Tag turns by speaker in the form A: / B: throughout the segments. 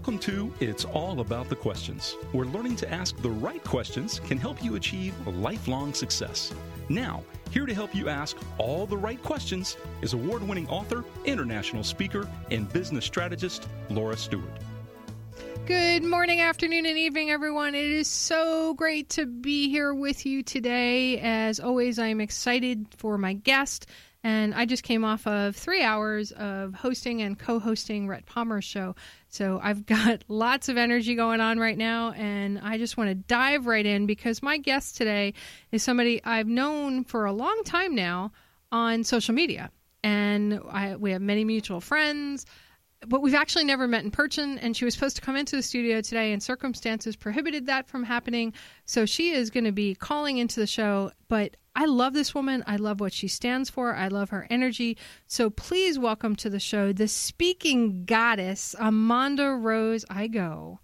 A: Welcome to It's All About the Questions, where learning to ask the right questions can help you achieve lifelong success. Now, here to help you ask all the right questions is award winning author, international speaker, and business strategist Laura Stewart.
B: Good morning, afternoon, and evening, everyone. It is so great to be here with you today. As always, I am excited for my guest. And I just came off of three hours of hosting and co hosting Rhett Palmer's show. So I've got lots of energy going on right now. And I just want to dive right in because my guest today is somebody I've known for a long time now on social media. And I, we have many mutual friends but we've actually never met in person and she was supposed to come into the studio today and circumstances prohibited that from happening so she is going to be calling into the show but i love this woman i love what she stands for i love her energy so please welcome to the show the speaking goddess amanda rose igoe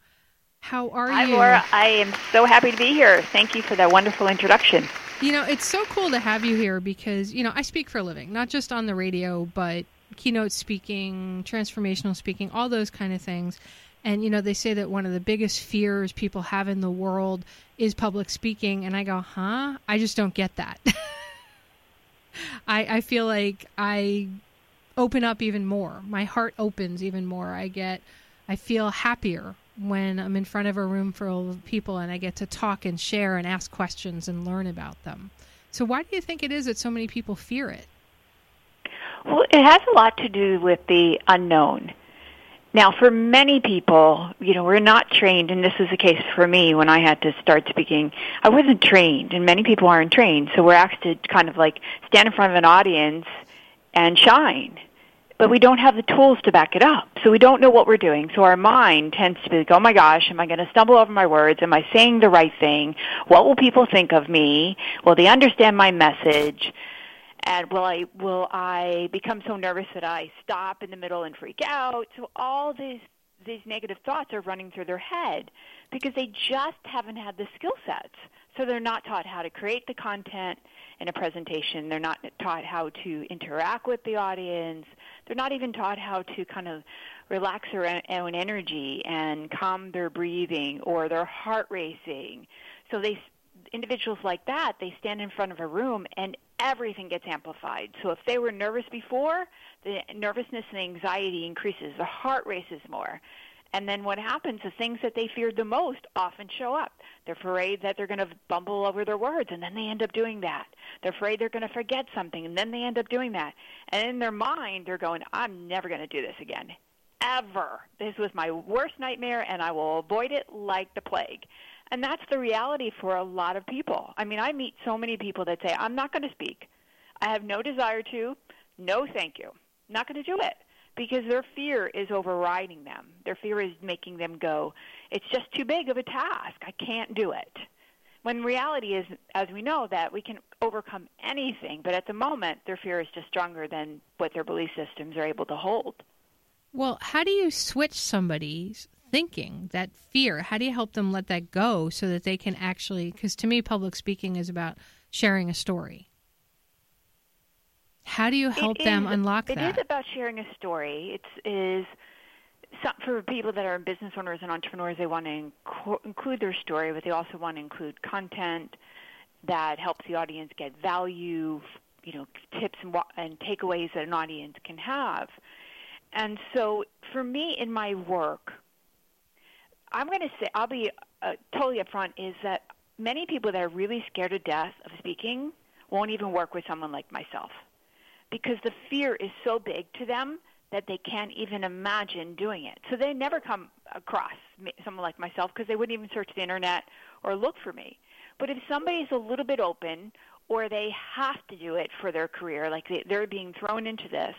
B: how are
C: Hi,
B: you
C: Hi, Laura. I am so happy to be here. Thank you for that wonderful introduction.
B: You know, it's so cool to have you here because, you know, I speak for a living, not just on the radio, but keynote speaking, transformational speaking, all those kind of things. And you know, they say that one of the biggest fears people have in the world is public speaking, and I go, huh? I just don't get that. I I feel like I open up even more. My heart opens even more. I get I feel happier when I'm in front of a room full of people and I get to talk and share and ask questions and learn about them. So why do you think it is that so many people fear it?
C: Well, it has a lot to do with the unknown. Now, for many people, you know, we're not trained, and this was the case for me when I had to start speaking. I wasn't trained, and many people aren't trained, so we're asked to kind of like stand in front of an audience and shine. But we don't have the tools to back it up, so we don't know what we're doing. So our mind tends to be like, oh my gosh, am I going to stumble over my words? Am I saying the right thing? What will people think of me? Will they understand my message? And will I will I become so nervous that I stop in the middle and freak out? So all these these negative thoughts are running through their head because they just haven't had the skill sets. So they're not taught how to create the content in a presentation. They're not taught how to interact with the audience. They're not even taught how to kind of relax their own energy and calm their breathing or their heart racing. So they individuals like that, they stand in front of a room and everything gets amplified. So if they were nervous before, the nervousness and anxiety increases, the heart races more. And then what happens, the things that they feared the most often show up. They're afraid that they're going to bumble over their words, and then they end up doing that. They're afraid they're going to forget something, and then they end up doing that. And in their mind, they're going, I'm never going to do this again. Ever. This was my worst nightmare, and I will avoid it like the plague. And that's the reality for a lot of people. I mean, I meet so many people that say, I'm not going to speak. I have no desire to. No, thank you. Not going to do it because their fear is overriding them. Their fear is making them go, it's just too big of a task. I can't do it. When reality is, as we know, that we can overcome anything, but at the moment, their fear is just stronger than what their belief systems are able to hold.
B: Well, how do you switch somebody's thinking, that fear? How do you help them let that go so that they can actually? Because to me, public speaking is about sharing a story. How do you help
C: it
B: them unlock
C: it
B: that?
C: It is about sharing a story. It is for people that are business owners and entrepreneurs. They want to inc- include their story, but they also want to include content that helps the audience get value. You know, tips and, and takeaways that an audience can have. And so, for me in my work, I'm going to say, I'll be uh, totally upfront, is that many people that are really scared to death of speaking won't even work with someone like myself because the fear is so big to them that they can't even imagine doing it. So they never come across someone like myself because they wouldn't even search the internet or look for me. But if somebody's a little bit open or they have to do it for their career, like they're being thrown into this,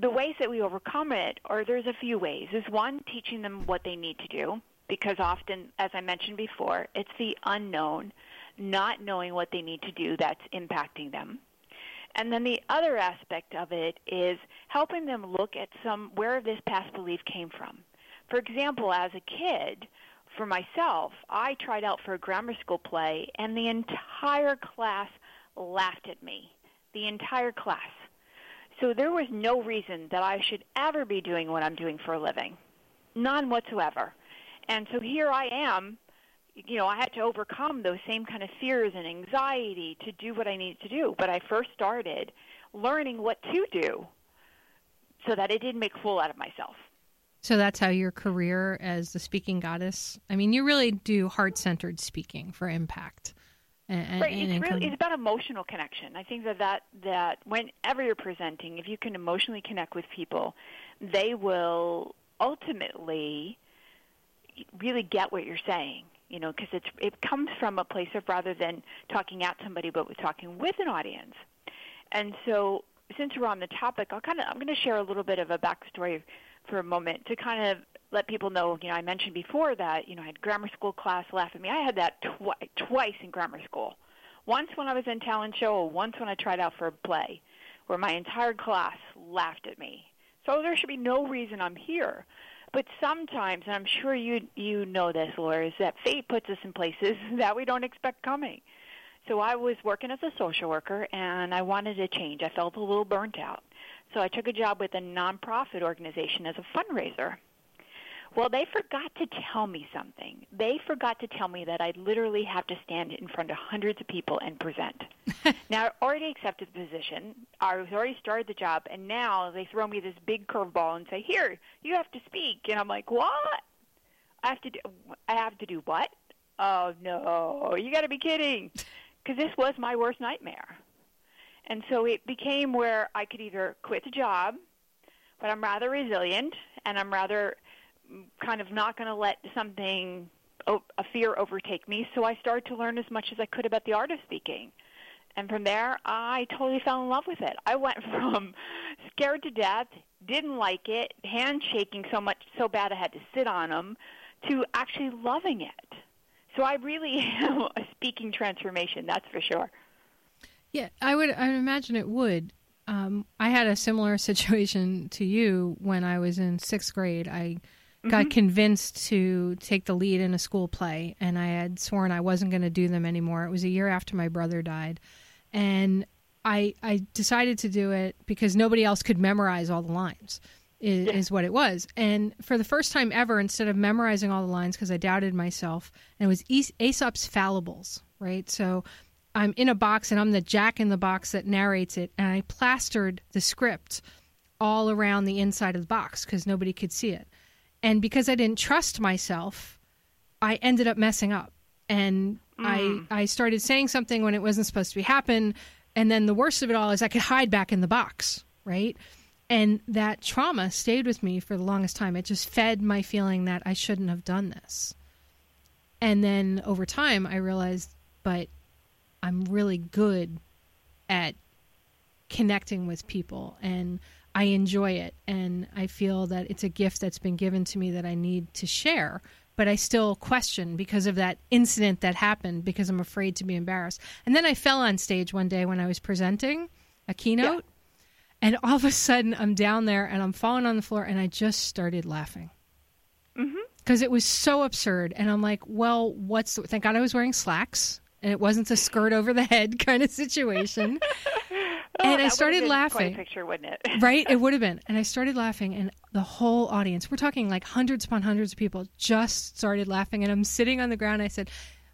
C: the ways that we overcome it are there's a few ways. Is one teaching them what they need to do because often, as I mentioned before, it's the unknown, not knowing what they need to do that's impacting them. And then the other aspect of it is helping them look at some where this past belief came from. For example, as a kid, for myself, I tried out for a grammar school play and the entire class laughed at me. The entire class. So there was no reason that I should ever be doing what I'm doing for a living. none whatsoever. And so here I am, you know, I had to overcome those same kind of fears and anxiety to do what I needed to do. But I first started learning what to do so that I didn't make a fool out of myself.
B: So that's how your career as the speaking goddess. I mean, you really do heart-centered speaking for impact.
C: And, right. And it's really it's about emotional connection. I think that, that that whenever you're presenting, if you can emotionally connect with people, they will ultimately really get what you're saying. You know, because it's it comes from a place of rather than talking at somebody, but talking with an audience. And so, since we're on the topic, I'll kind of I'm going to share a little bit of a backstory for a moment to kind of let people know, you know, I mentioned before that, you know, I had grammar school class laugh at me. I had that twi- twice in grammar school. Once when I was in talent show, once when I tried out for a play, where my entire class laughed at me. So there should be no reason I'm here. But sometimes, and I'm sure you you know this, Laura, is that fate puts us in places that we don't expect coming. So I was working as a social worker, and I wanted to change. I felt a little burnt out. So I took a job with a nonprofit organization as a fundraiser. Well, they forgot to tell me something. They forgot to tell me that I'd literally have to stand in front of hundreds of people and present. now, I already accepted the position. I was already started the job, and now they throw me this big curveball and say, "Here, you have to speak." And I'm like, "What? I have to do? I have to do what? Oh no! You got to be kidding!" Because this was my worst nightmare. And so it became where I could either quit the job, but I'm rather resilient and I'm rather kind of not going to let something, a fear overtake me. So I started to learn as much as I could about the art of speaking. And from there, I totally fell in love with it. I went from scared to death, didn't like it, hand shaking so much, so bad I had to sit on them, to actually loving it. So I really am a speaking transformation, that's for sure.
B: Yeah, I would. I would imagine it would. Um, I had a similar situation to you when I was in sixth grade. I got mm-hmm. convinced to take the lead in a school play, and I had sworn I wasn't going to do them anymore. It was a year after my brother died, and I I decided to do it because nobody else could memorize all the lines. Is, yeah. is what it was, and for the first time ever, instead of memorizing all the lines because I doubted myself, and it was Aesop's Fallibles, right? So I'm in a box and I'm the jack in the box that narrates it, and I plastered the script all around the inside of the box because nobody could see it. And because I didn't trust myself, I ended up messing up. And mm. I I started saying something when it wasn't supposed to be happen. And then the worst of it all is I could hide back in the box, right? And that trauma stayed with me for the longest time. It just fed my feeling that I shouldn't have done this. And then over time, I realized, but I'm really good at connecting with people and I enjoy it and I feel that it's a gift that's been given to me that I need to share. But I still question because of that incident that happened because I'm afraid to be embarrassed. And then I fell on stage one day when I was presenting a keynote, yeah. and all of a sudden I'm down there and I'm falling on the floor and I just started laughing. Because mm-hmm. it was so absurd. And I'm like, well, what's the, thank God I was wearing slacks and it wasn't a skirt over the head kind of situation.
C: Oh,
B: and I started laughing.
C: picture, wouldn't it?
B: right? It would have been. And I started laughing, and the whole audience, we're talking like hundreds upon hundreds of people, just started laughing. And I'm sitting on the ground. I said,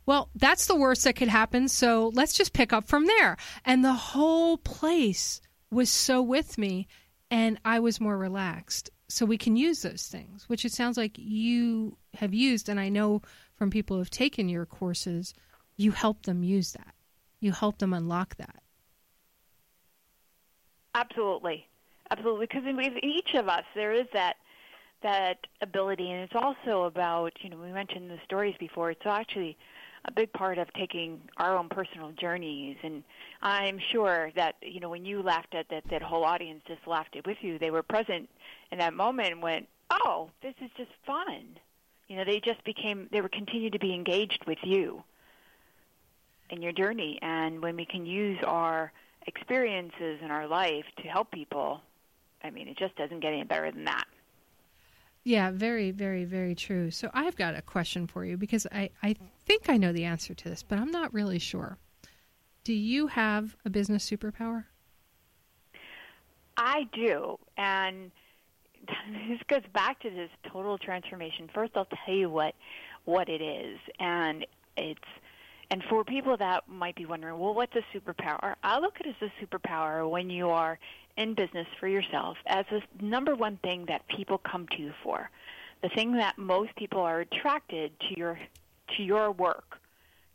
B: Well, that's the worst that could happen. So let's just pick up from there. And the whole place was so with me, and I was more relaxed. So we can use those things, which it sounds like you have used. And I know from people who have taken your courses you help them use that. You help them unlock that.
C: Absolutely, absolutely. Because in each of us, there is that that ability, and it's also about you know we mentioned the stories before. It's actually a big part of taking our own personal journeys and i'm sure that you know when you laughed at that that whole audience just laughed it with you they were present in that moment and went oh this is just fun you know they just became they were continued to be engaged with you in your journey. And when we can use our experiences in our life to help people, I mean, it just doesn't get any better than that.
B: Yeah, very, very, very true. So I've got a question for you because I, I think I know the answer to this, but I'm not really sure. Do you have a business superpower?
C: I do. And this goes back to this total transformation. First, I'll tell you what what it is, and it's and for people that might be wondering, well, what's a superpower? I look at it as a superpower when you are in business for yourself as the number one thing that people come to you for. The thing that most people are attracted to your to your work.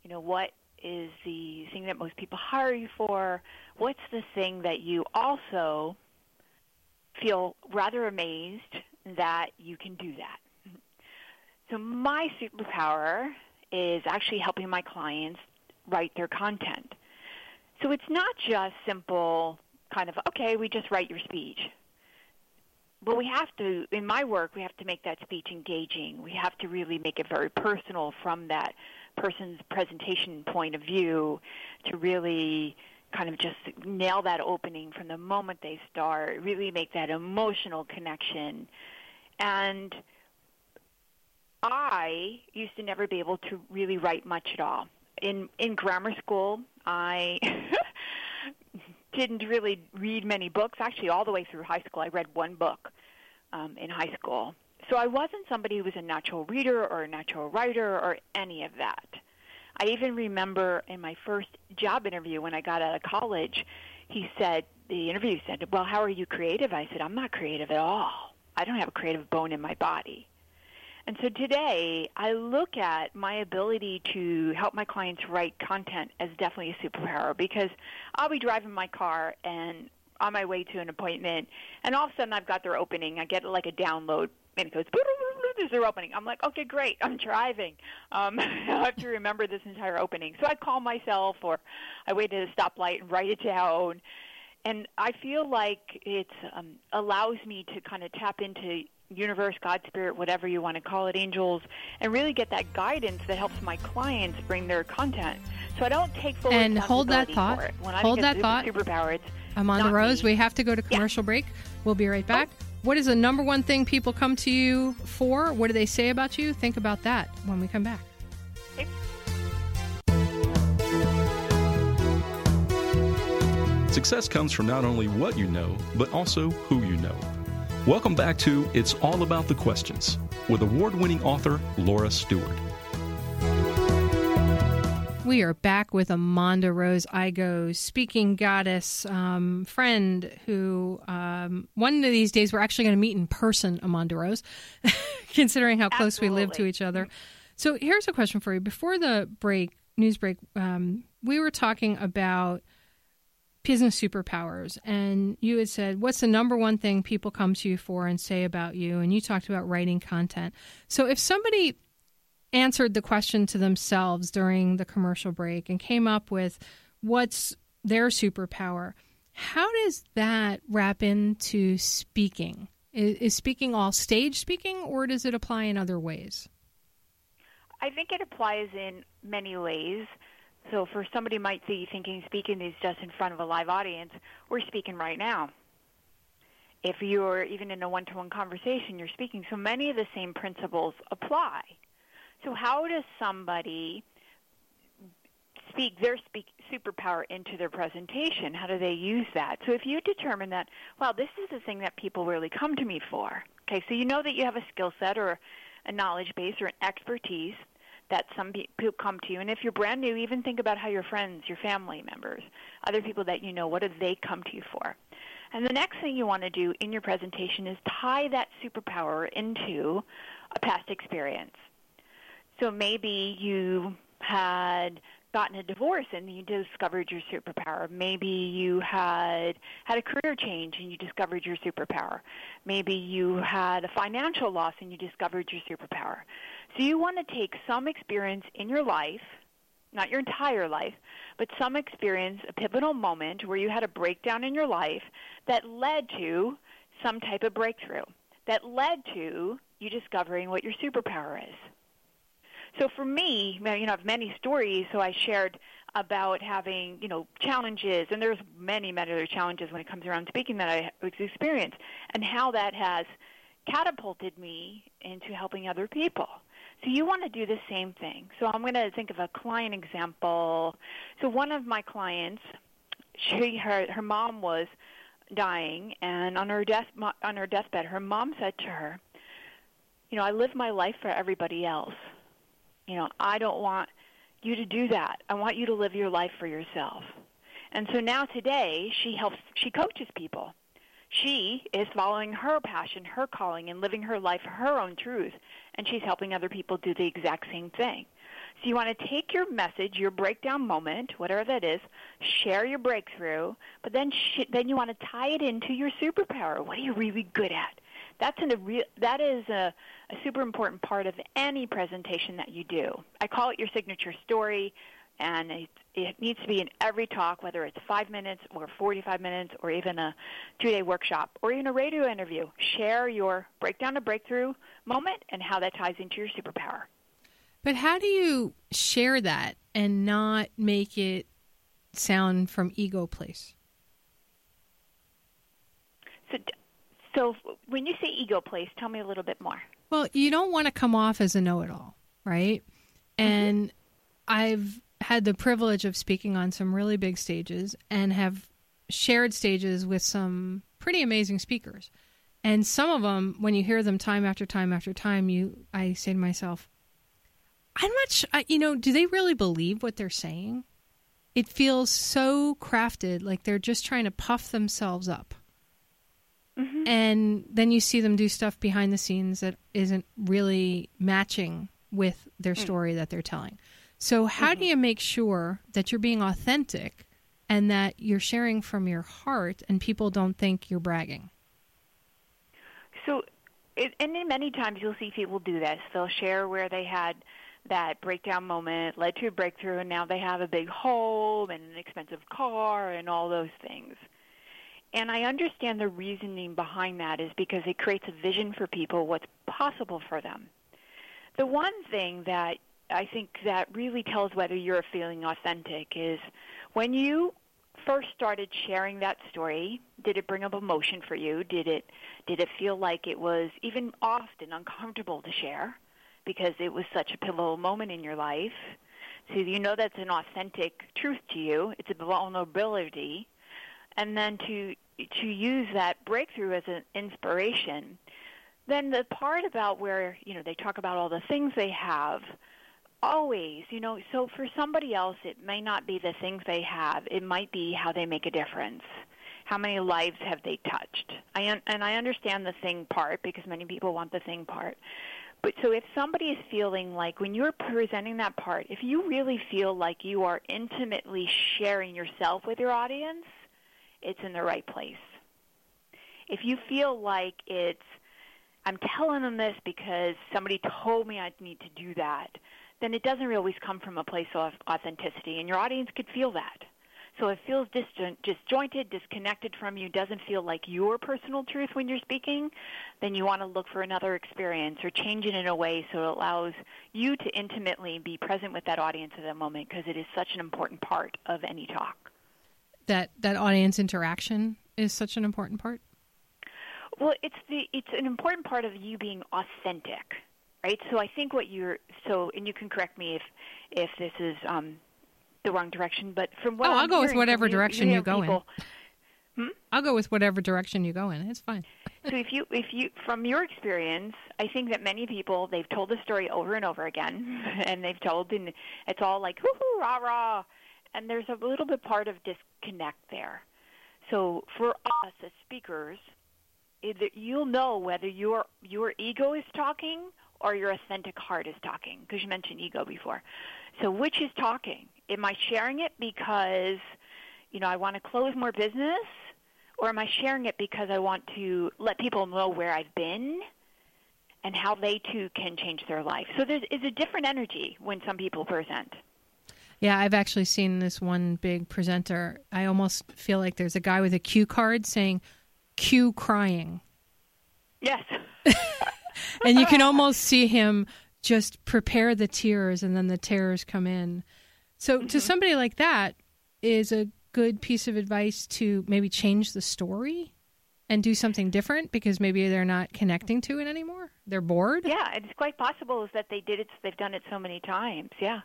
C: You know, what is the thing that most people hire you for? What's the thing that you also feel rather amazed that you can do that? So my superpower is actually helping my clients write their content. So it's not just simple kind of okay, we just write your speech. But we have to, in my work, we have to make that speech engaging. We have to really make it very personal from that person's presentation point of view to really kind of just nail that opening from the moment they start, really make that emotional connection. And I used to never be able to really write much at all. In in grammar school, I didn't really read many books. Actually, all the way through high school, I read one book um, in high school. So I wasn't somebody who was a natural reader or a natural writer or any of that. I even remember in my first job interview when I got out of college, he said, the interview said, Well, how are you creative? I said, I'm not creative at all. I don't have a creative bone in my body. And so today, I look at my ability to help my clients write content as definitely a superpower because I'll be driving my car and on my way to an appointment, and all of a sudden I've got their opening. I get like a download, and it goes, there's their opening. I'm like, okay, great. I'm driving. Um, I have to remember this entire opening. So I call myself, or I wait at a stoplight and write it down. And I feel like it um, allows me to kind of tap into universe, God, spirit, whatever you want to call it, angels, and really get that guidance that helps my clients bring their content. So I don't take full
B: and hold that thought.
C: When
B: hold
C: that
B: thought.
C: Superpower. It's
B: the Rose.
C: Me.
B: We have to go to commercial
C: yeah.
B: break. We'll be right back.
C: Oh.
B: What is the number one thing people come to you for? What do they say about you? Think about that when we come back.
C: Okay.
A: Success comes from not only what you know, but also who you know. Welcome back to It's All About the Questions with award winning author Laura Stewart.
B: We are back with Amanda Rose Igo, speaking goddess um, friend, who um, one of these days we're actually going to meet in person, Amanda Rose, considering how close
C: Absolutely.
B: we live to each other. So here's a question for you. Before the break, news break, um, we were talking about business superpowers. And you had said what's the number one thing people come to you for and say about you? And you talked about writing content. So if somebody answered the question to themselves during the commercial break and came up with what's their superpower how does that wrap into speaking? Is, speaking all stage speaking or does it apply in other ways?
C: I think it applies in many ways. So for somebody might be thinking speaking is just in front of a live audience, we're speaking right now. If you're even in a one-to-one conversation, you're speaking. So many of the same principles apply. So how does somebody speak their speak superpower into their presentation? How do they use that? So if you determine that, well, this is the thing that people really come to me for. Okay, so you know that you have a skill set or a knowledge base or an expertise that some people come to you. And if you're brand new, even think about how your friends, your family members, other people that you know, what do they come to you for? And the next thing you want to do in your presentation is tie that superpower into a past experience. So maybe you had gotten a divorce and you discovered your superpower. Maybe you had had a career change and you discovered your superpower. Maybe you had a financial loss and you discovered your superpower. So you want to take some experience in your life, not your entire life, but some experience, a pivotal moment where you had a breakdown in your life that led to some type of breakthrough, that led to you discovering what your superpower is. So for me, you know, I have many stories. So I shared about having, you know, challenges, and there's many, many other challenges when it comes around speaking that I experienced, and how that has catapulted me into helping other people. So you want to do the same thing. So I'm going to think of a client example. So one of my clients, she her her mom was dying, and on her death on her deathbed, her mom said to her, "You know, I live my life for everybody else. You know, I don't want you to do that. I want you to live your life for yourself." And so now today, she helps. She coaches people. She is following her passion, her calling, and living her life, her own truth, and she's helping other people do the exact same thing. So you want to take your message, your breakdown moment, whatever that is, share your breakthrough, but then sh- then you want to tie it into your superpower. What are you really good at? That's an, a real, that is a, a super important part of any presentation that you do. I call it your signature story, and it, it needs to be in every talk, whether it's five minutes or 45 minutes or even a two-day workshop or even a radio interview. Share your breakdown to breakthrough moment and how that ties into your superpower.
B: But how do you share that and not make it sound from ego place?
C: So, so when you say ego place, tell me a little bit more.
B: Well, you don't want to come off as a know-it-all, right? And mm-hmm. I've had the privilege of speaking on some really big stages and have shared stages with some pretty amazing speakers. And some of them, when you hear them time after time after time, you I say to myself, I'm not sure, you know, do they really believe what they're saying? It feels so crafted, like they're just trying to puff themselves up. Mm-hmm. And then you see them do stuff behind the scenes that isn't really matching with their mm. story mm-hmm. that they're telling. So, how mm-hmm. do you make sure that you're being authentic and that you're sharing from your heart and people don't think you're bragging?
C: So, it, and many times you'll see people do this. They'll share where they had that breakdown moment led to a breakthrough and now they have a big home and an expensive car and all those things. And I understand the reasoning behind that is because it creates a vision for people what's possible for them. The one thing that I think that really tells whether you're feeling authentic is when you first started sharing that story, did it bring up emotion for you? Did it did it feel like it was even often uncomfortable to share? because it was such a pivotal moment in your life. So you know that's an authentic truth to you. It's a vulnerability, and then to to use that breakthrough as an inspiration. Then the part about where you know they talk about all the things they have, always you know. So for somebody else, it may not be the things they have. It might be how they make a difference. How many lives have they touched? I un- and I understand the thing part because many people want the thing part. But so if somebody is feeling like when you're presenting that part, if you really feel like you are intimately sharing yourself with your audience, it's in the right place. If you feel like it's I'm telling them this because somebody told me I need to do that, then it doesn't always come from a place of authenticity, and your audience could feel that. So if it feels disjointed, disconnected from you, doesn't feel like your personal truth when you're speaking, then you want to look for another experience or change it in a way so it allows you to intimately be present with that audience at that moment because it is such an important part of any talk.
B: That that audience interaction is such an important part.
C: Well, it's the it's an important part of you being authentic, right? So I think what you're so, and you can correct me if if this is um, the wrong direction, but from what
B: oh,
C: i
B: will go with whatever
C: you,
B: direction
C: you,
B: you go
C: people,
B: in. Hmm? I'll go with whatever direction you go in. It's fine.
C: so if you if you from your experience, I think that many people they've told the story over and over again, and they've told and it's all like hoo hoo rah rah, and there's a little bit part of disconnect there. So for us as speakers, you'll know whether your your ego is talking or your authentic heart is talking because you mentioned ego before. So which is talking? Am I sharing it because, you know, I want to close more business? Or am I sharing it because I want to let people know where I've been and how they too can change their life? So there is a different energy when some people present.
B: Yeah, I've actually seen this one big presenter. I almost feel like there's a guy with a cue card saying, cue crying.
C: Yes.
B: and you can almost see him just prepare the tears and then the tears come in. So mm-hmm. to somebody like that is a good piece of advice to maybe change the story and do something different because maybe they're not connecting to it anymore. They're bored.
C: Yeah, it's quite possible is that they did it. They've done it so many times. Yeah,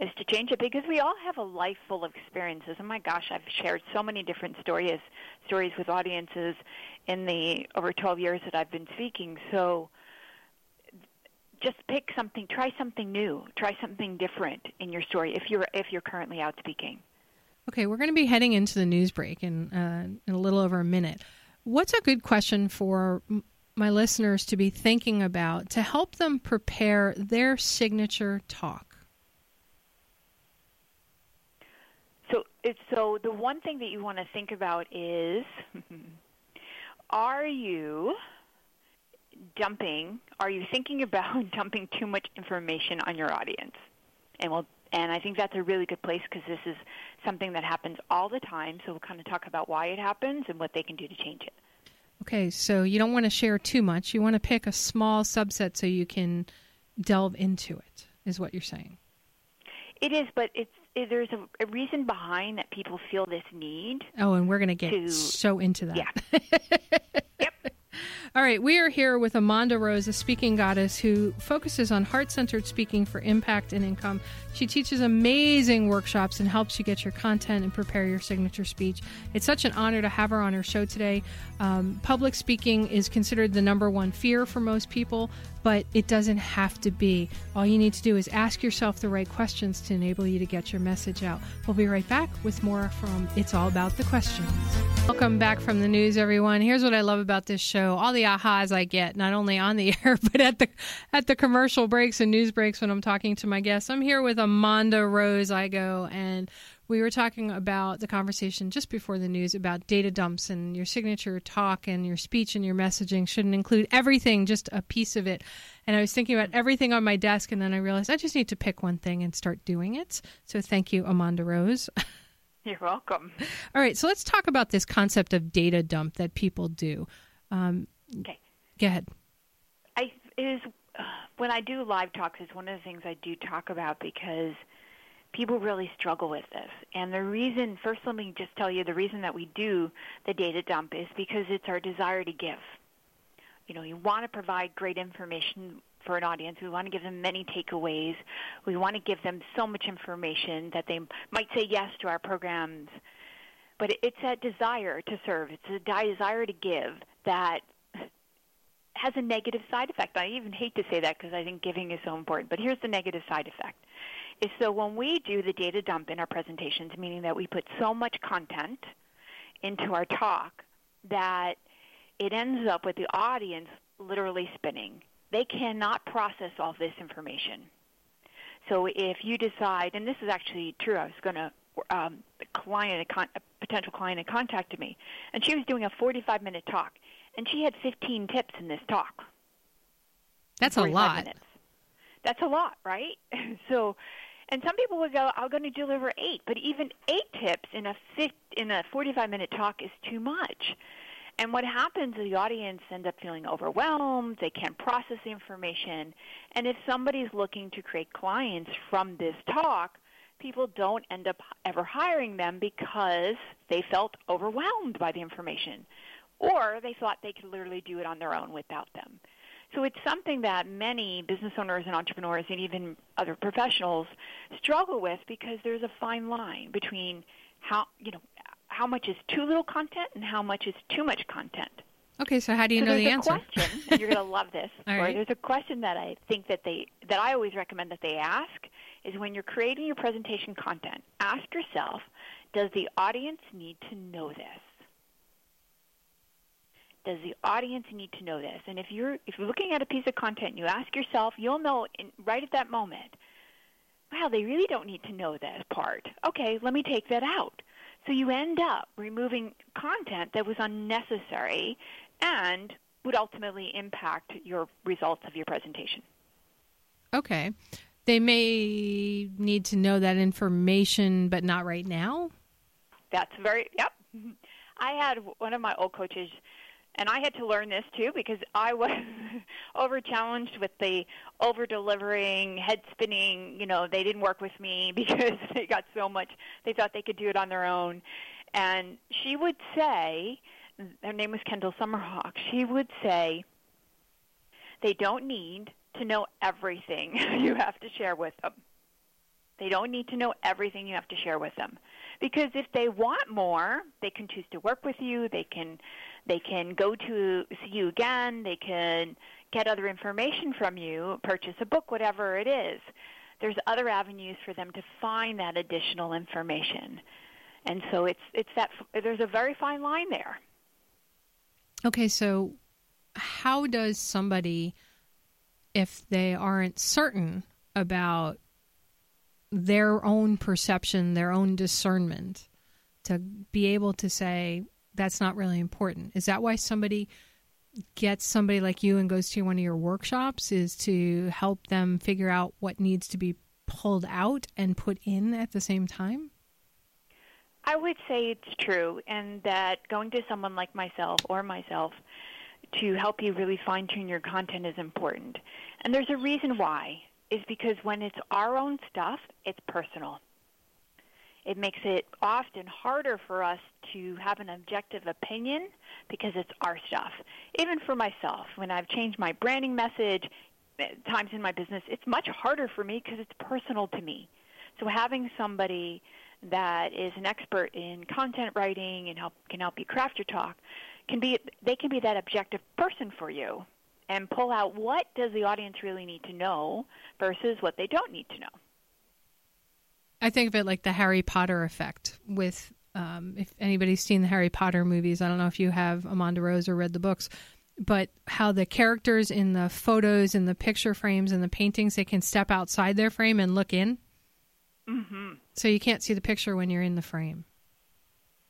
C: is to change it because we all have a life full of experiences. And my gosh, I've shared so many different stories stories with audiences in the over 12 years that I've been speaking. So just pick something, try something new, try something different in your story if you're if you're currently out speaking.
B: Okay, we're going to be heading into the news break in uh, in a little over a minute. What's a good question for my listeners to be thinking about to help them prepare their signature talk?
C: So, so the one thing that you want to think about is, are you dumping? Are you thinking about dumping too much information on your audience? And we'll, and I think that's a really good place because this is something that happens all the time. So we'll kind of talk about why it happens and what they can do to change it.
B: Okay, so you don't want to share too much. You want to pick a small subset so you can delve into it. Is what you're saying?
C: It is, but it's it, Eh, there's a, a, reason behind that people feel this need.
B: Oh, and we're going to get so into that.
C: Yeah.
B: All right, we are here with Amanda Rose, a speaking goddess who focuses on heart centered speaking for impact and income. She teaches amazing workshops and helps you get your content and prepare your signature speech. It's such an honor to have her on our show today. Um, public speaking is considered the number one fear for most people, but it doesn't have to be. All you need to do is ask yourself the right questions to enable you to get your message out. We'll be right back with more from It's All About the Questions. Welcome back from the news, everyone. Here's what I love about this show all the ahas I get, not only on the air, but at the, at the commercial breaks and news breaks when I'm talking to my guests. I'm here with Amanda Rose Igo, and we were talking about the conversation just before the news about data dumps and your signature talk and your speech and your messaging shouldn't include everything, just a piece of it. And I was thinking about everything on my desk, and then I realized I just need to pick one thing and start doing it. So thank you, Amanda Rose.
C: You're welcome.
B: All right, so let's talk about this concept of data dump that people do. Um,
C: okay.
B: Go ahead.
C: I is uh, when I do live talks is one of the things I do talk about because – people really struggle with this. And the reason, first, let me just tell you the reason that we do the data dump is because it's our desire to give. You know, you want to provide great information for an audience. We want to give them many takeaways. We want to give them so much information that they might say yes to our programs. But it's that desire to serve, it's a desire to give that has a negative side effect. I even hate to say that because I think giving is so important. But here's the negative side effect is so when we do the data dump in our presentations, meaning that we put so much content into our talk that it ends up with the audience literally spinning. They cannot process all this information. So if you decide, and this is actually true, I was going to, um, a client, a, con- a potential client had contacted me, and she was doing a 45 minute talk, and she had 15 tips in this talk.
B: That's a lot.
C: Minutes. That's a lot, right? so and some people would go, "I'm going to deliver eight, but even eight tips in a in a 45 minute talk is too much. And what happens is the audience end up feeling overwhelmed. They can't process the information. And if somebody's looking to create clients from this talk, people don't end up ever hiring them because they felt overwhelmed by the information, or they thought they could literally do it on their own without them. So it's something that many business owners and entrepreneurs and even other professionals struggle with because there's a fine line between how, you know, how much is too little content and how much is too much content.
B: Okay, so how do you
C: so
B: know
C: the
B: answer?
C: question, and you're going to love this.
B: All right.
C: There's a question that I think that they that I always recommend that they ask is when you're creating your presentation content, ask yourself, does the audience need to know this? Does the audience need to know this? And if you're if you're looking at a piece of content, and you ask yourself, you'll know in, right at that moment. Wow, they really don't need to know that part. Okay, let me take that out. So you end up removing content that was unnecessary and would ultimately impact your results of your presentation.
B: Okay. They may need to know that information, but not right now?
C: That's very, yep. I had one of my old coaches and I had to learn this too because I was over challenged with the over delivering, head spinning. You know, they didn't work with me because they got so much. They thought they could do it on their own. And she would say, her name was Kendall Summerhawk. She would say, they don't need to know everything you have to share with them. They don't need to know everything you have to share with them. Because if they want more, they can choose to work with you, they can they can go to see you again, they can get other information from you, purchase a book, whatever it is. There's other avenues for them to find that additional information. And so it's it's that there's a very fine line there.
B: Okay, so how does somebody if they aren't certain about their own perception, their own discernment, to be able to say that's not really important. Is that why somebody gets somebody like you and goes to one of your workshops is to help them figure out what needs to be pulled out and put in at the same time?
C: I would say it's true, and that going to someone like myself or myself to help you really fine tune your content is important. And there's a reason why is because when it's our own stuff, it's personal. It makes it often harder for us to have an objective opinion because it's our stuff. Even for myself, when I've changed my branding message, eh, times in my business, it's much harder for me because it's personal to me. So having somebody that is an expert in content writing and help can help you craft your talk can be they can be that objective person for you and pull out what does the audience really need to know versus what they don't need to know.
B: I think of it like the Harry Potter effect with um, if anybody's seen the Harry Potter movies, I don't know if you have Amanda Rose or read the books, but how the characters in the photos and the picture frames and the paintings, they can step outside their frame and look in.
C: Mm-hmm.
B: So you can't see the picture when you're in the frame.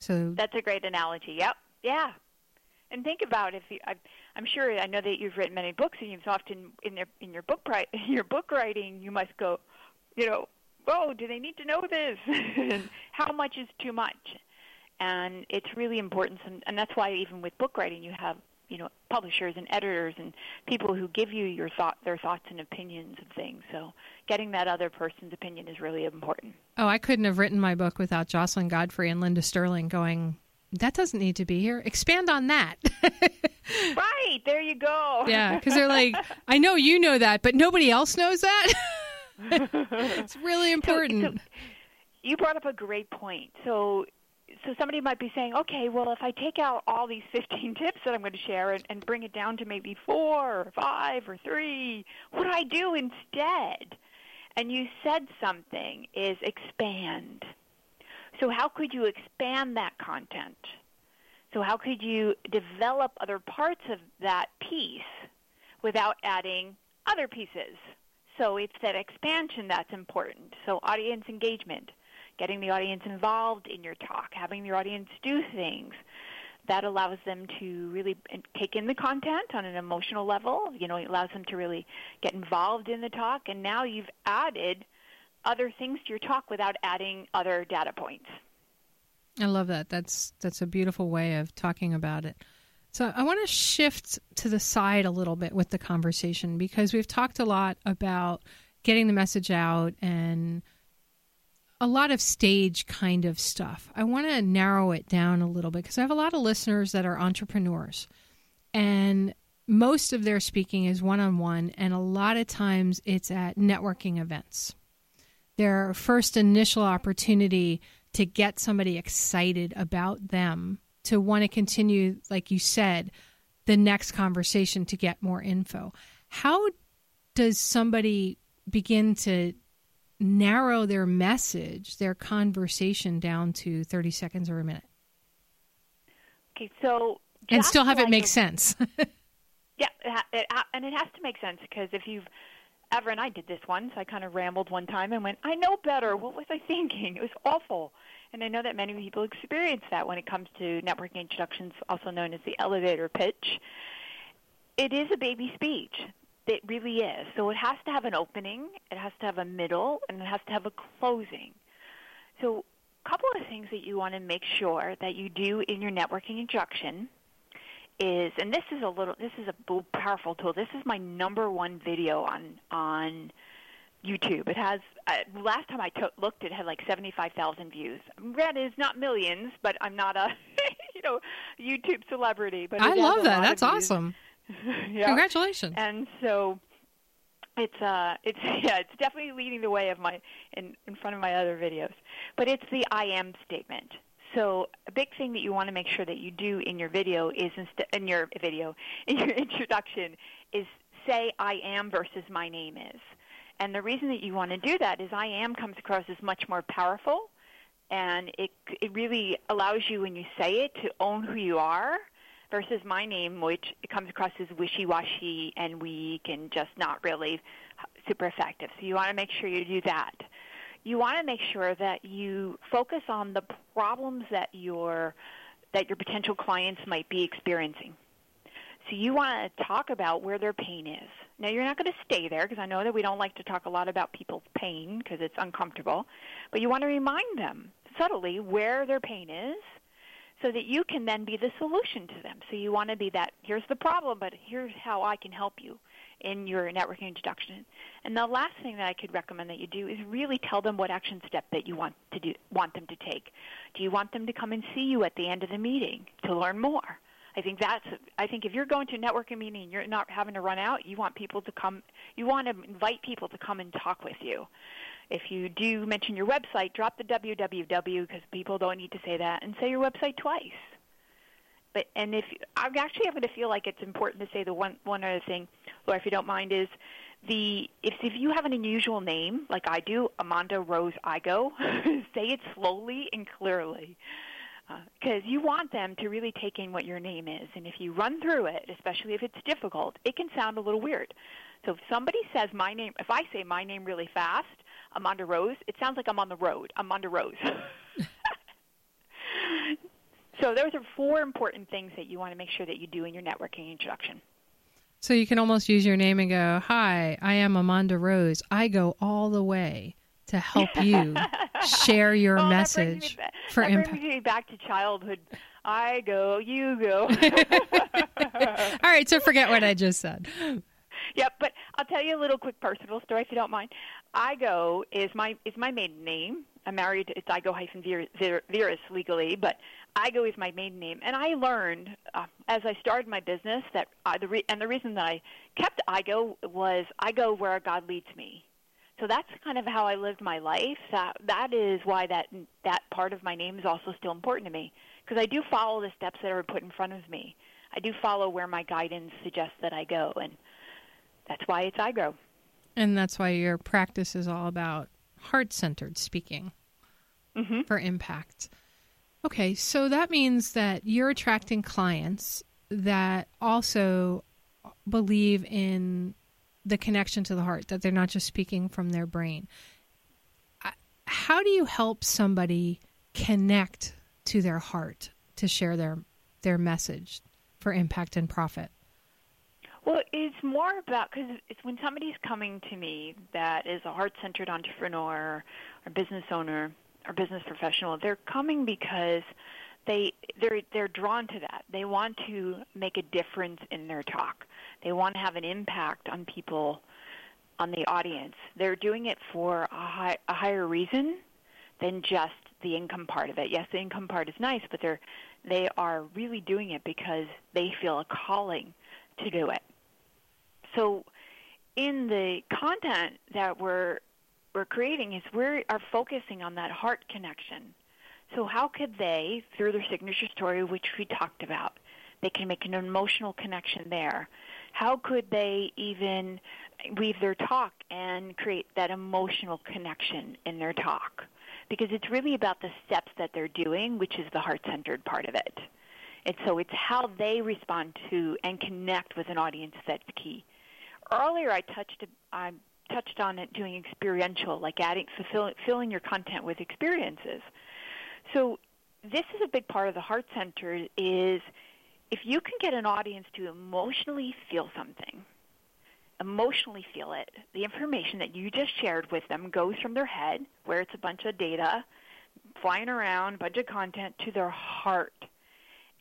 B: So
C: that's a great analogy. Yep. Yeah. And think about if you, I, I'm sure I know that you've written many books, and you've often in their, in your book your book writing, you must go, you know, oh, do they need to know this? how much is too much? And it's really important, and, and that's why even with book writing, you have you know publishers and editors and people who give you your thought their thoughts and opinions of things so getting that other person's opinion is really important
B: oh i couldn't have written my book without jocelyn godfrey and linda sterling going that doesn't need to be here. Expand on that.
C: right. There you go.
B: yeah. Because they're like, I know you know that, but nobody else knows that. it's really important. So, so
C: you brought up a great point. So, so somebody might be saying, okay, well, if I take out all these 15 tips that I'm going to share and, and bring it down to maybe four or five or three, what do I do instead? And you said something is expand. So how could you expand that content? So how could you develop other parts of that piece without adding other pieces? So it's that expansion that's important. So audience engagement, getting the audience involved in your talk, having your audience do things that allows them to really uh, take in the content on an emotional level. You know, it allows them to really get involved in the talk. And now you've added other things to your talk without adding other data points.
B: I love that. That's that's a beautiful way of talking about it. So I want to shift to the side a little bit with the conversation because we've talked a lot about getting the message out and a lot of stage kind of stuff. I want to narrow it down a little bit because I have a lot of listeners that are entrepreneurs and most of their speaking is one on one, and a lot of times it's at networking events their first initial opportunity to get somebody excited about them to want to continue, like you said, the next conversation to get more info. How does somebody begin to narrow their message, their conversation down to 30 seconds or a minute?
C: Okay, so.
B: And still have like it make a, sense.
C: yeah, it, it, and it has to make sense because if you've Ever and I did this once. I kind of rambled one time and went, I know better. What was I thinking? It was awful. And I know that many people experience that when it comes to networking introductions, also known as the elevator pitch. It is a baby speech. It really is. So it has to have an opening, it has to have a middle, and it has to have a closing. So a couple of things that you want to make sure that you do in your networking introduction is, and this is a little, this is a powerful tool. This is my number one video on on YouTube. It has uh, last time I to- looked, it had like seventy five thousand views. Granted, it's not millions, but I'm not a you know YouTube celebrity. But
B: I love that. That's awesome.
C: yeah.
B: Congratulations.
C: And so it's uh it's yeah it's definitely leading the way of my in in front of my other videos but it's the i am statement so a big thing that you want to make sure that you do in your video is inst- in your video in your introduction is say i am versus my name is and the reason that you want to do that is i am comes across as much more powerful and it it really allows you when you say it to own who you are versus my name, which comes across as wishy-washy and weak and just not really super effective. So you want to make sure you do that. You want to make sure that you focus on the problems that your that your potential clients might be experiencing. So you want to talk about where their pain is. Now you're not going to stay there because I know that we don't like to talk a lot about people's pain because it's uncomfortable, but you want to remind them subtly where their pain is so that you can then be the solution to them. So you want to be that, here's the problem, but here's how I can help you in your networking introduction. And the last thing that I could recommend that you do is really tell them what action step that you want to do want them to take. Do you want them to come and see you at the end of the meeting to learn more? I think that's I think if you're going to a networking meeting and you're not having to run out, you want people to come you want to invite people to come and talk with you. If you do mention your website, drop the www because people don't need to say that, and say your website twice. But and if I'm actually having to feel like it's important to say the one one other thing, or if you don't mind, is the if if you have an unusual name like I do, Amonda Rose Igoe, say it slowly and clearly because uh, you want them to really take in what your name is. And if you run through it, especially if it's difficult, it can sound a little weird. So if somebody says my name, if I say my name really fast, Amonda Rose, it sounds like I'm on the road. Amonda Rose. so those are four important things that you want to make sure that you do in your networking introduction.
B: So you can almost use your name and go, "Hi, I am Amonda Rose. I go all the way to help you share your
C: well,
B: message
C: that
B: for
C: that
B: impact."
C: brings me back to childhood. I go, you go.
B: all right, so forget what I just said.
C: Yep, but I'll tell you a little quick personal story if you don't mind. Igoe is my is my maiden name. I'm married. To, it's Igoe hyphen Virus legally, but Igoe is my maiden name. And I learned uh, as I started my business that uh, the re- and the reason that I kept Igoe was I go where God leads me. So that's kind of how I lived my life. That that is why that that part of my name is also still important to me because I do follow the steps that are put in front of me. I do follow where my guidance suggests that I go, and that's why it's iGrow.
B: And that's why your practice is all about heart centered speaking
C: mm-hmm.
B: for impact. Okay, so that means that you're attracting clients that also believe in the connection to the heart, that they're not just speaking from their brain. How do you help somebody connect to their heart to share their their message for impact and profit?
C: Well, it's more about because it's when somebody's coming to me that is a heart-centered entrepreneur or business owner or business professional. They're coming because they they're they're drawn to that. They want to make a difference in their talk. They want to have an impact on people, on the audience. They're doing it for a, high, a higher reason than just the income part of it. Yes, the income part is nice, but they're they are really doing it because they feel a calling to do it. So in the content that we're we're creating is we are focusing on that heart connection. So how could they, through their signature story, which we talked about, they can make an emotional connection there. How could they even weave their talk and create that emotional connection in their talk? Because it's really about the steps that they're doing, which is the heart-centered part of it. And so it's how they respond to and connect with an audience that's key earlier I touched I touched on it doing experiential, like adding filling your content with experiences. So this is a big part of the Heart Center is if you can get an audience to emotionally feel something, emotionally feel it, the information that you just shared with them goes from their head, where it's a bunch of data flying around, bunch of content, to their heart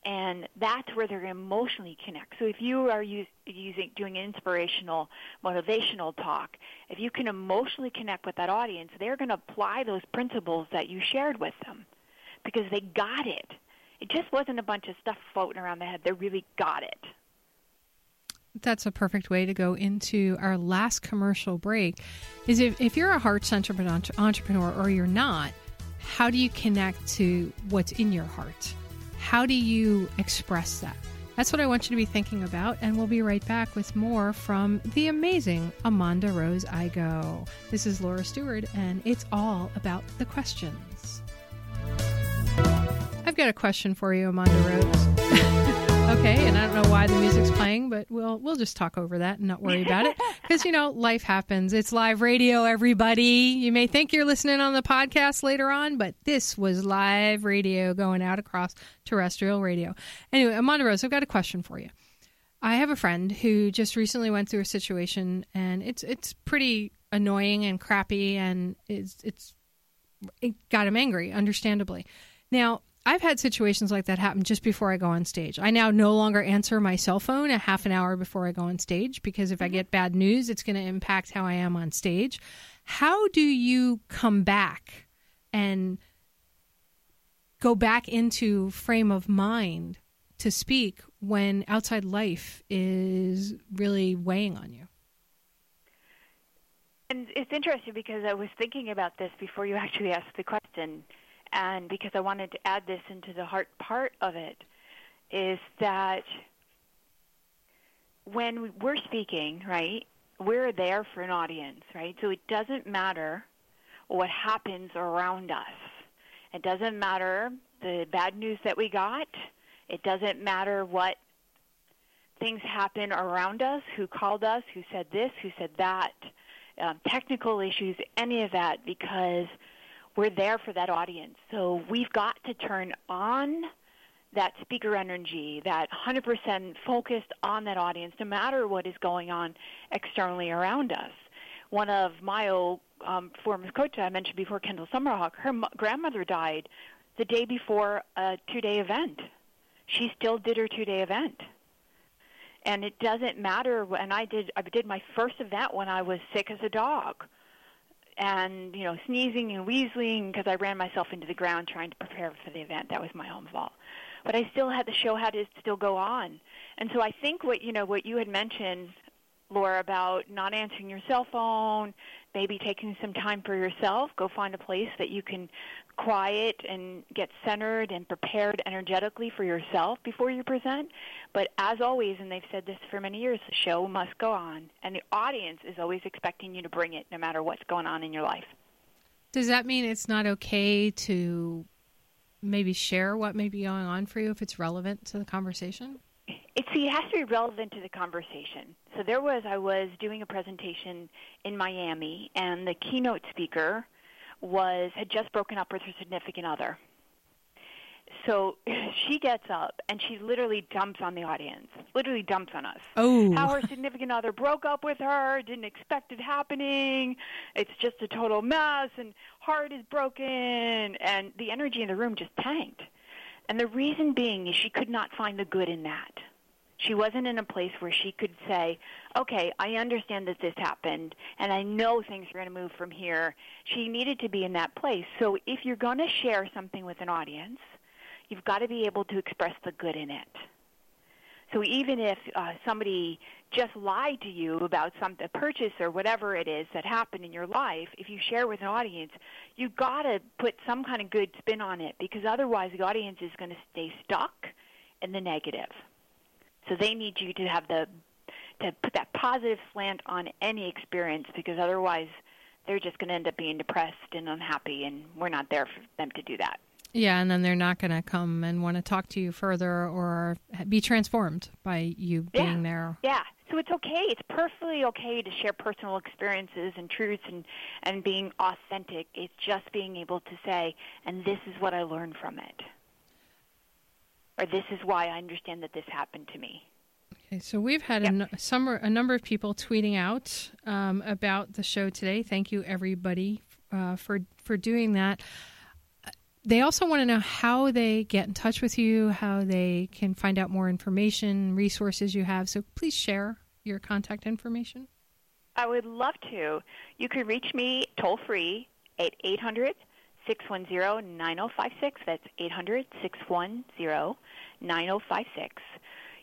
C: and that's where they're emotionally connect. So if you are use, using doing an inspirational, motivational talk, if you can emotionally connect with that audience, they're going to apply those principles that you shared with them because they got it. It just wasn't a bunch of stuff floating around their head. They really got it.
B: that's a perfect way to go into our last commercial break. Is if, if you're a heart centered entrepreneur or you're not, how do you connect to what's in your heart? How do you express that? That's what I want you to be thinking about, and we'll be right back with more from the amazing Amonda Rose Igoe. This is Laura Stewart, and it's all about the questions. Got a question for you, Amonda Rose. Okay, and I don't know why the music's playing, but we'll we'll just talk over that and not worry about it because you know life happens. It's live radio, everybody. You may think you're listening on the podcast later on, but this was live radio going out across terrestrial radio. Anyway, Amonda Rose, I've got a question for you. I have a friend who just recently went through a situation, and it's it's pretty annoying and crappy, and it's it's it got him angry, understandably. Now, I've had situations like that happen just before I go on stage. I now no longer answer my cell phone a half an hour before I go on stage because if I mm-hmm. get bad news, it's going to impact how I am on stage. How do you come back and go back into frame of mind to speak when outside life is really weighing on you?
C: And it's interesting because I was thinking about this before you actually asked the question and because I wanted to add this into the heart part of it, is that when we're speaking, right, we're there for an audience, right? So it doesn't matter what happens around us. It doesn't matter the bad news that we got. It doesn't matter what things happen around us, who called us, who said this, who said that, um, technical issues, any of that, because – we're there for that audience. So we've got to turn on that speaker energy, that 100% focused on that audience, no matter what is going on externally around us. One of my old um, former coaches I mentioned before, Kendall Summerhawk, her m- grandmother died the day before a two-day event. She still did her two-day event. And it doesn't matter when I did I did my first event when I was sick as a dog and you know sneezing and wheezing because I ran myself into the ground trying to prepare for the event. That was my own fault. But I still had the show had to still go on. And so I think what you know what you had mentioned Laura about not answering your cell phone, maybe taking some time for yourself, go find a place that you can quiet and get centered and prepared energetically for yourself before you present. But as always, and they've said this for many years, the show must go on. And the audience is always expecting you to bring it no matter what's going on in your life.
B: Does that mean it's not okay to maybe share what may be going on for you if it's relevant to the conversation?
C: It, see, it has to be relevant to the conversation. So there was, I was doing a presentation in Miami, and the keynote speaker – was had just broken up with her significant other. So she gets up and she literally dumps on the audience, literally dumps on us.
B: Oh.
C: How her significant other broke up with her, didn't expect it happening. It's just a total mess and heart is broken and the energy in the room just tanked. And the reason being is she could not find the good in that. She wasn't in a place where she could say, okay, I understand that this happened, and I know things are going to move from here. She needed to be in that place. So if you're going to share something with an audience, you've got to be able to express the good in it. So even if uh, somebody just lied to you about some a purchase or whatever it is that happened in your life, if you share with an audience, you've got to put some kind of good spin on it because otherwise the audience is going to stay stuck in the negative. So they need you to have the to put that positive slant on any experience because otherwise they're just going to end up being depressed and unhappy and we're not there for them to do that.
B: Yeah, and then they're not going to come and want to talk to you further or be transformed by you being
C: yeah.
B: there.
C: Yeah. So it's okay. It's perfectly okay to share personal experiences and truths and and being authentic. It's just being able to say, and this is what I learned from it or this is why I understand that this happened to me.
B: Okay, so we've had yep. a, some, a number of people tweeting out um, about the show today. Thank you, everybody, uh, for for doing that. They also want to know how they get in touch with you, how they can find out more information, resources you have. So please share your contact information.
C: I would love to. You can reach me toll free at 800 610 9056. That's 800 610 9056.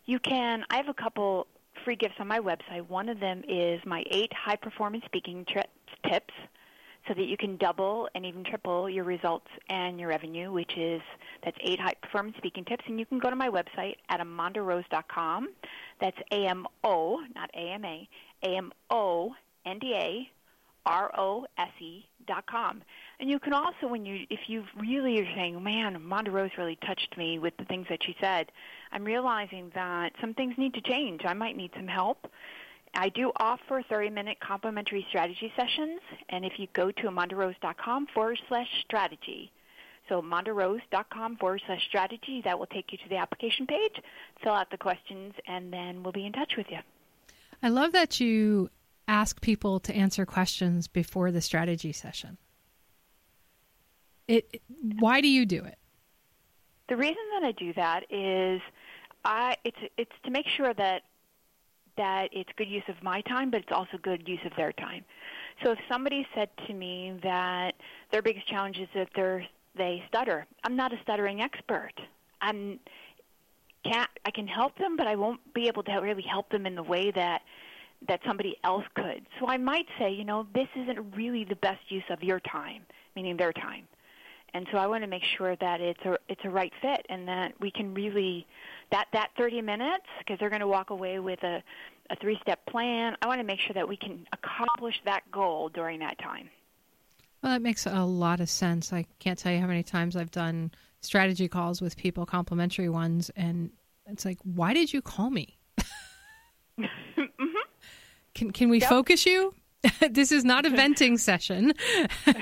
C: You can, I have a couple free gifts on my website. One of them is my eight high performance speaking tri- tips so that you can double and even triple your results and your revenue, which is that's eight high performance speaking tips. And you can go to my website at amondarose.com. That's A M O, not A M A, A M O N D A R O S E dot com. And you can also, when you, if you really are saying, man, Amonda Rose really touched me with the things that she said, I'm realizing that some things need to change. I might need some help. I do offer 30-minute complimentary strategy sessions, and if you go to amondarose.com forward slash strategy, so amondarose.com forward slash strategy, that will take you to the application page, fill out the questions, and then we'll be in touch with you.
B: I love that you ask people to answer questions before the strategy session. It, why do you do it?
C: The reason that I do that is I it's it's to make sure that that it's good use of my time, but it's also good use of their time. So if somebody said to me that their biggest challenge is that they're they stutter, I'm not a stuttering expert. I'm can't I can help them, but I won't be able to really help them in the way that that somebody else could. So I might say, you know, this isn't really the best use of your time, meaning their time. And so I want to make sure that it's a it's a right fit and that we can really that that 30 minutes because they're going to walk away with a a three-step plan. I want to make sure that we can accomplish that goal during that time.
B: Well, that makes a lot of sense. I can't tell you how many times I've done strategy calls with people, complimentary ones, and it's like, why did you call me? Can can we yep. focus you? this is not a venting session.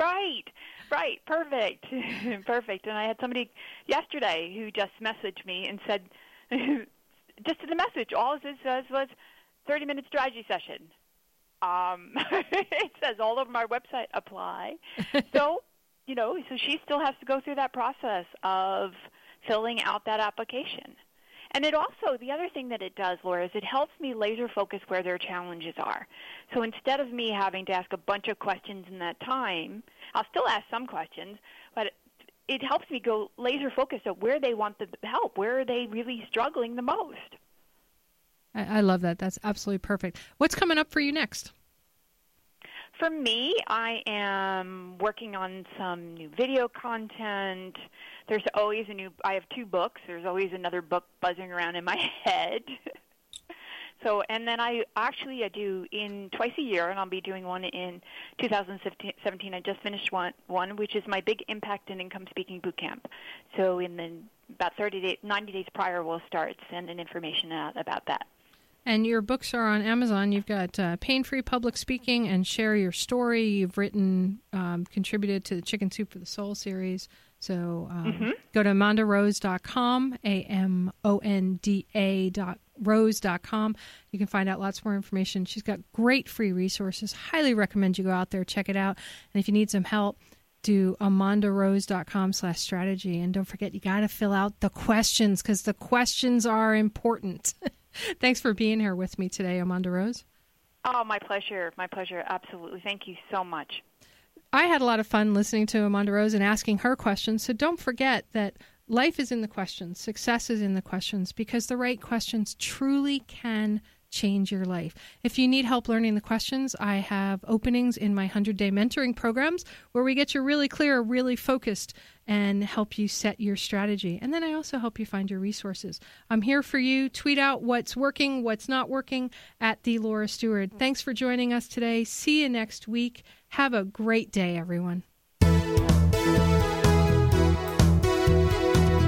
C: right. Right, perfect, perfect. And I had somebody yesterday who just messaged me and said, just in the message, all it says was 30 minute strategy session. Um, it says all over my website, apply. so, you know, so she still has to go through that process of filling out that application. And it also, the other thing that it does, Laura, is it helps me laser focus where their challenges are. So instead of me having to ask a bunch of questions in that time, I'll still ask some questions, but it helps me go laser focused at where they want the help, where are they really struggling the most.
B: I, I love that. That's absolutely perfect. What's coming up for you next?
C: For me, I am working on some new video content. There's always a new. I have two books. There's always another book buzzing around in my head. so, and then I actually I do in twice a year, and I'll be doing one in 2017. I just finished one, one which is my big impact and income speaking boot camp. So, in the about 30 days, 90 days prior, we'll start sending information out about that.
B: And your books are on Amazon. You've got uh, Pain Free Public Speaking and Share Your Story. You've written, um, contributed to the Chicken Soup for the Soul series. So um, mm-hmm. go to amondarose.com, A M O N D A dot rose.com. You can find out lots more information. She's got great free resources. Highly recommend you go out there, check it out. And if you need some help, do amondarose.com slash strategy. And don't forget, you got to fill out the questions because the questions are important. Thanks for being here with me today, Amonda Rose.
C: Oh, my pleasure. My pleasure. Absolutely. Thank you so much.
B: I had a lot of fun listening to Amonda Rose and asking her questions. So don't forget that life is in the questions, success is in the questions, because the right questions truly can change your life. If you need help learning the questions, I have openings in my 100 day mentoring programs where we get you really clear, really focused, and help you set your strategy. And then I also help you find your resources. I'm here for you. Tweet out what's working, what's not working at the Laura Stewart. Thanks for joining us today. See you next week. Have a great day, everyone.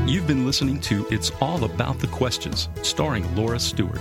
A: You've been listening to It's All About the Questions, starring Laura Stewart.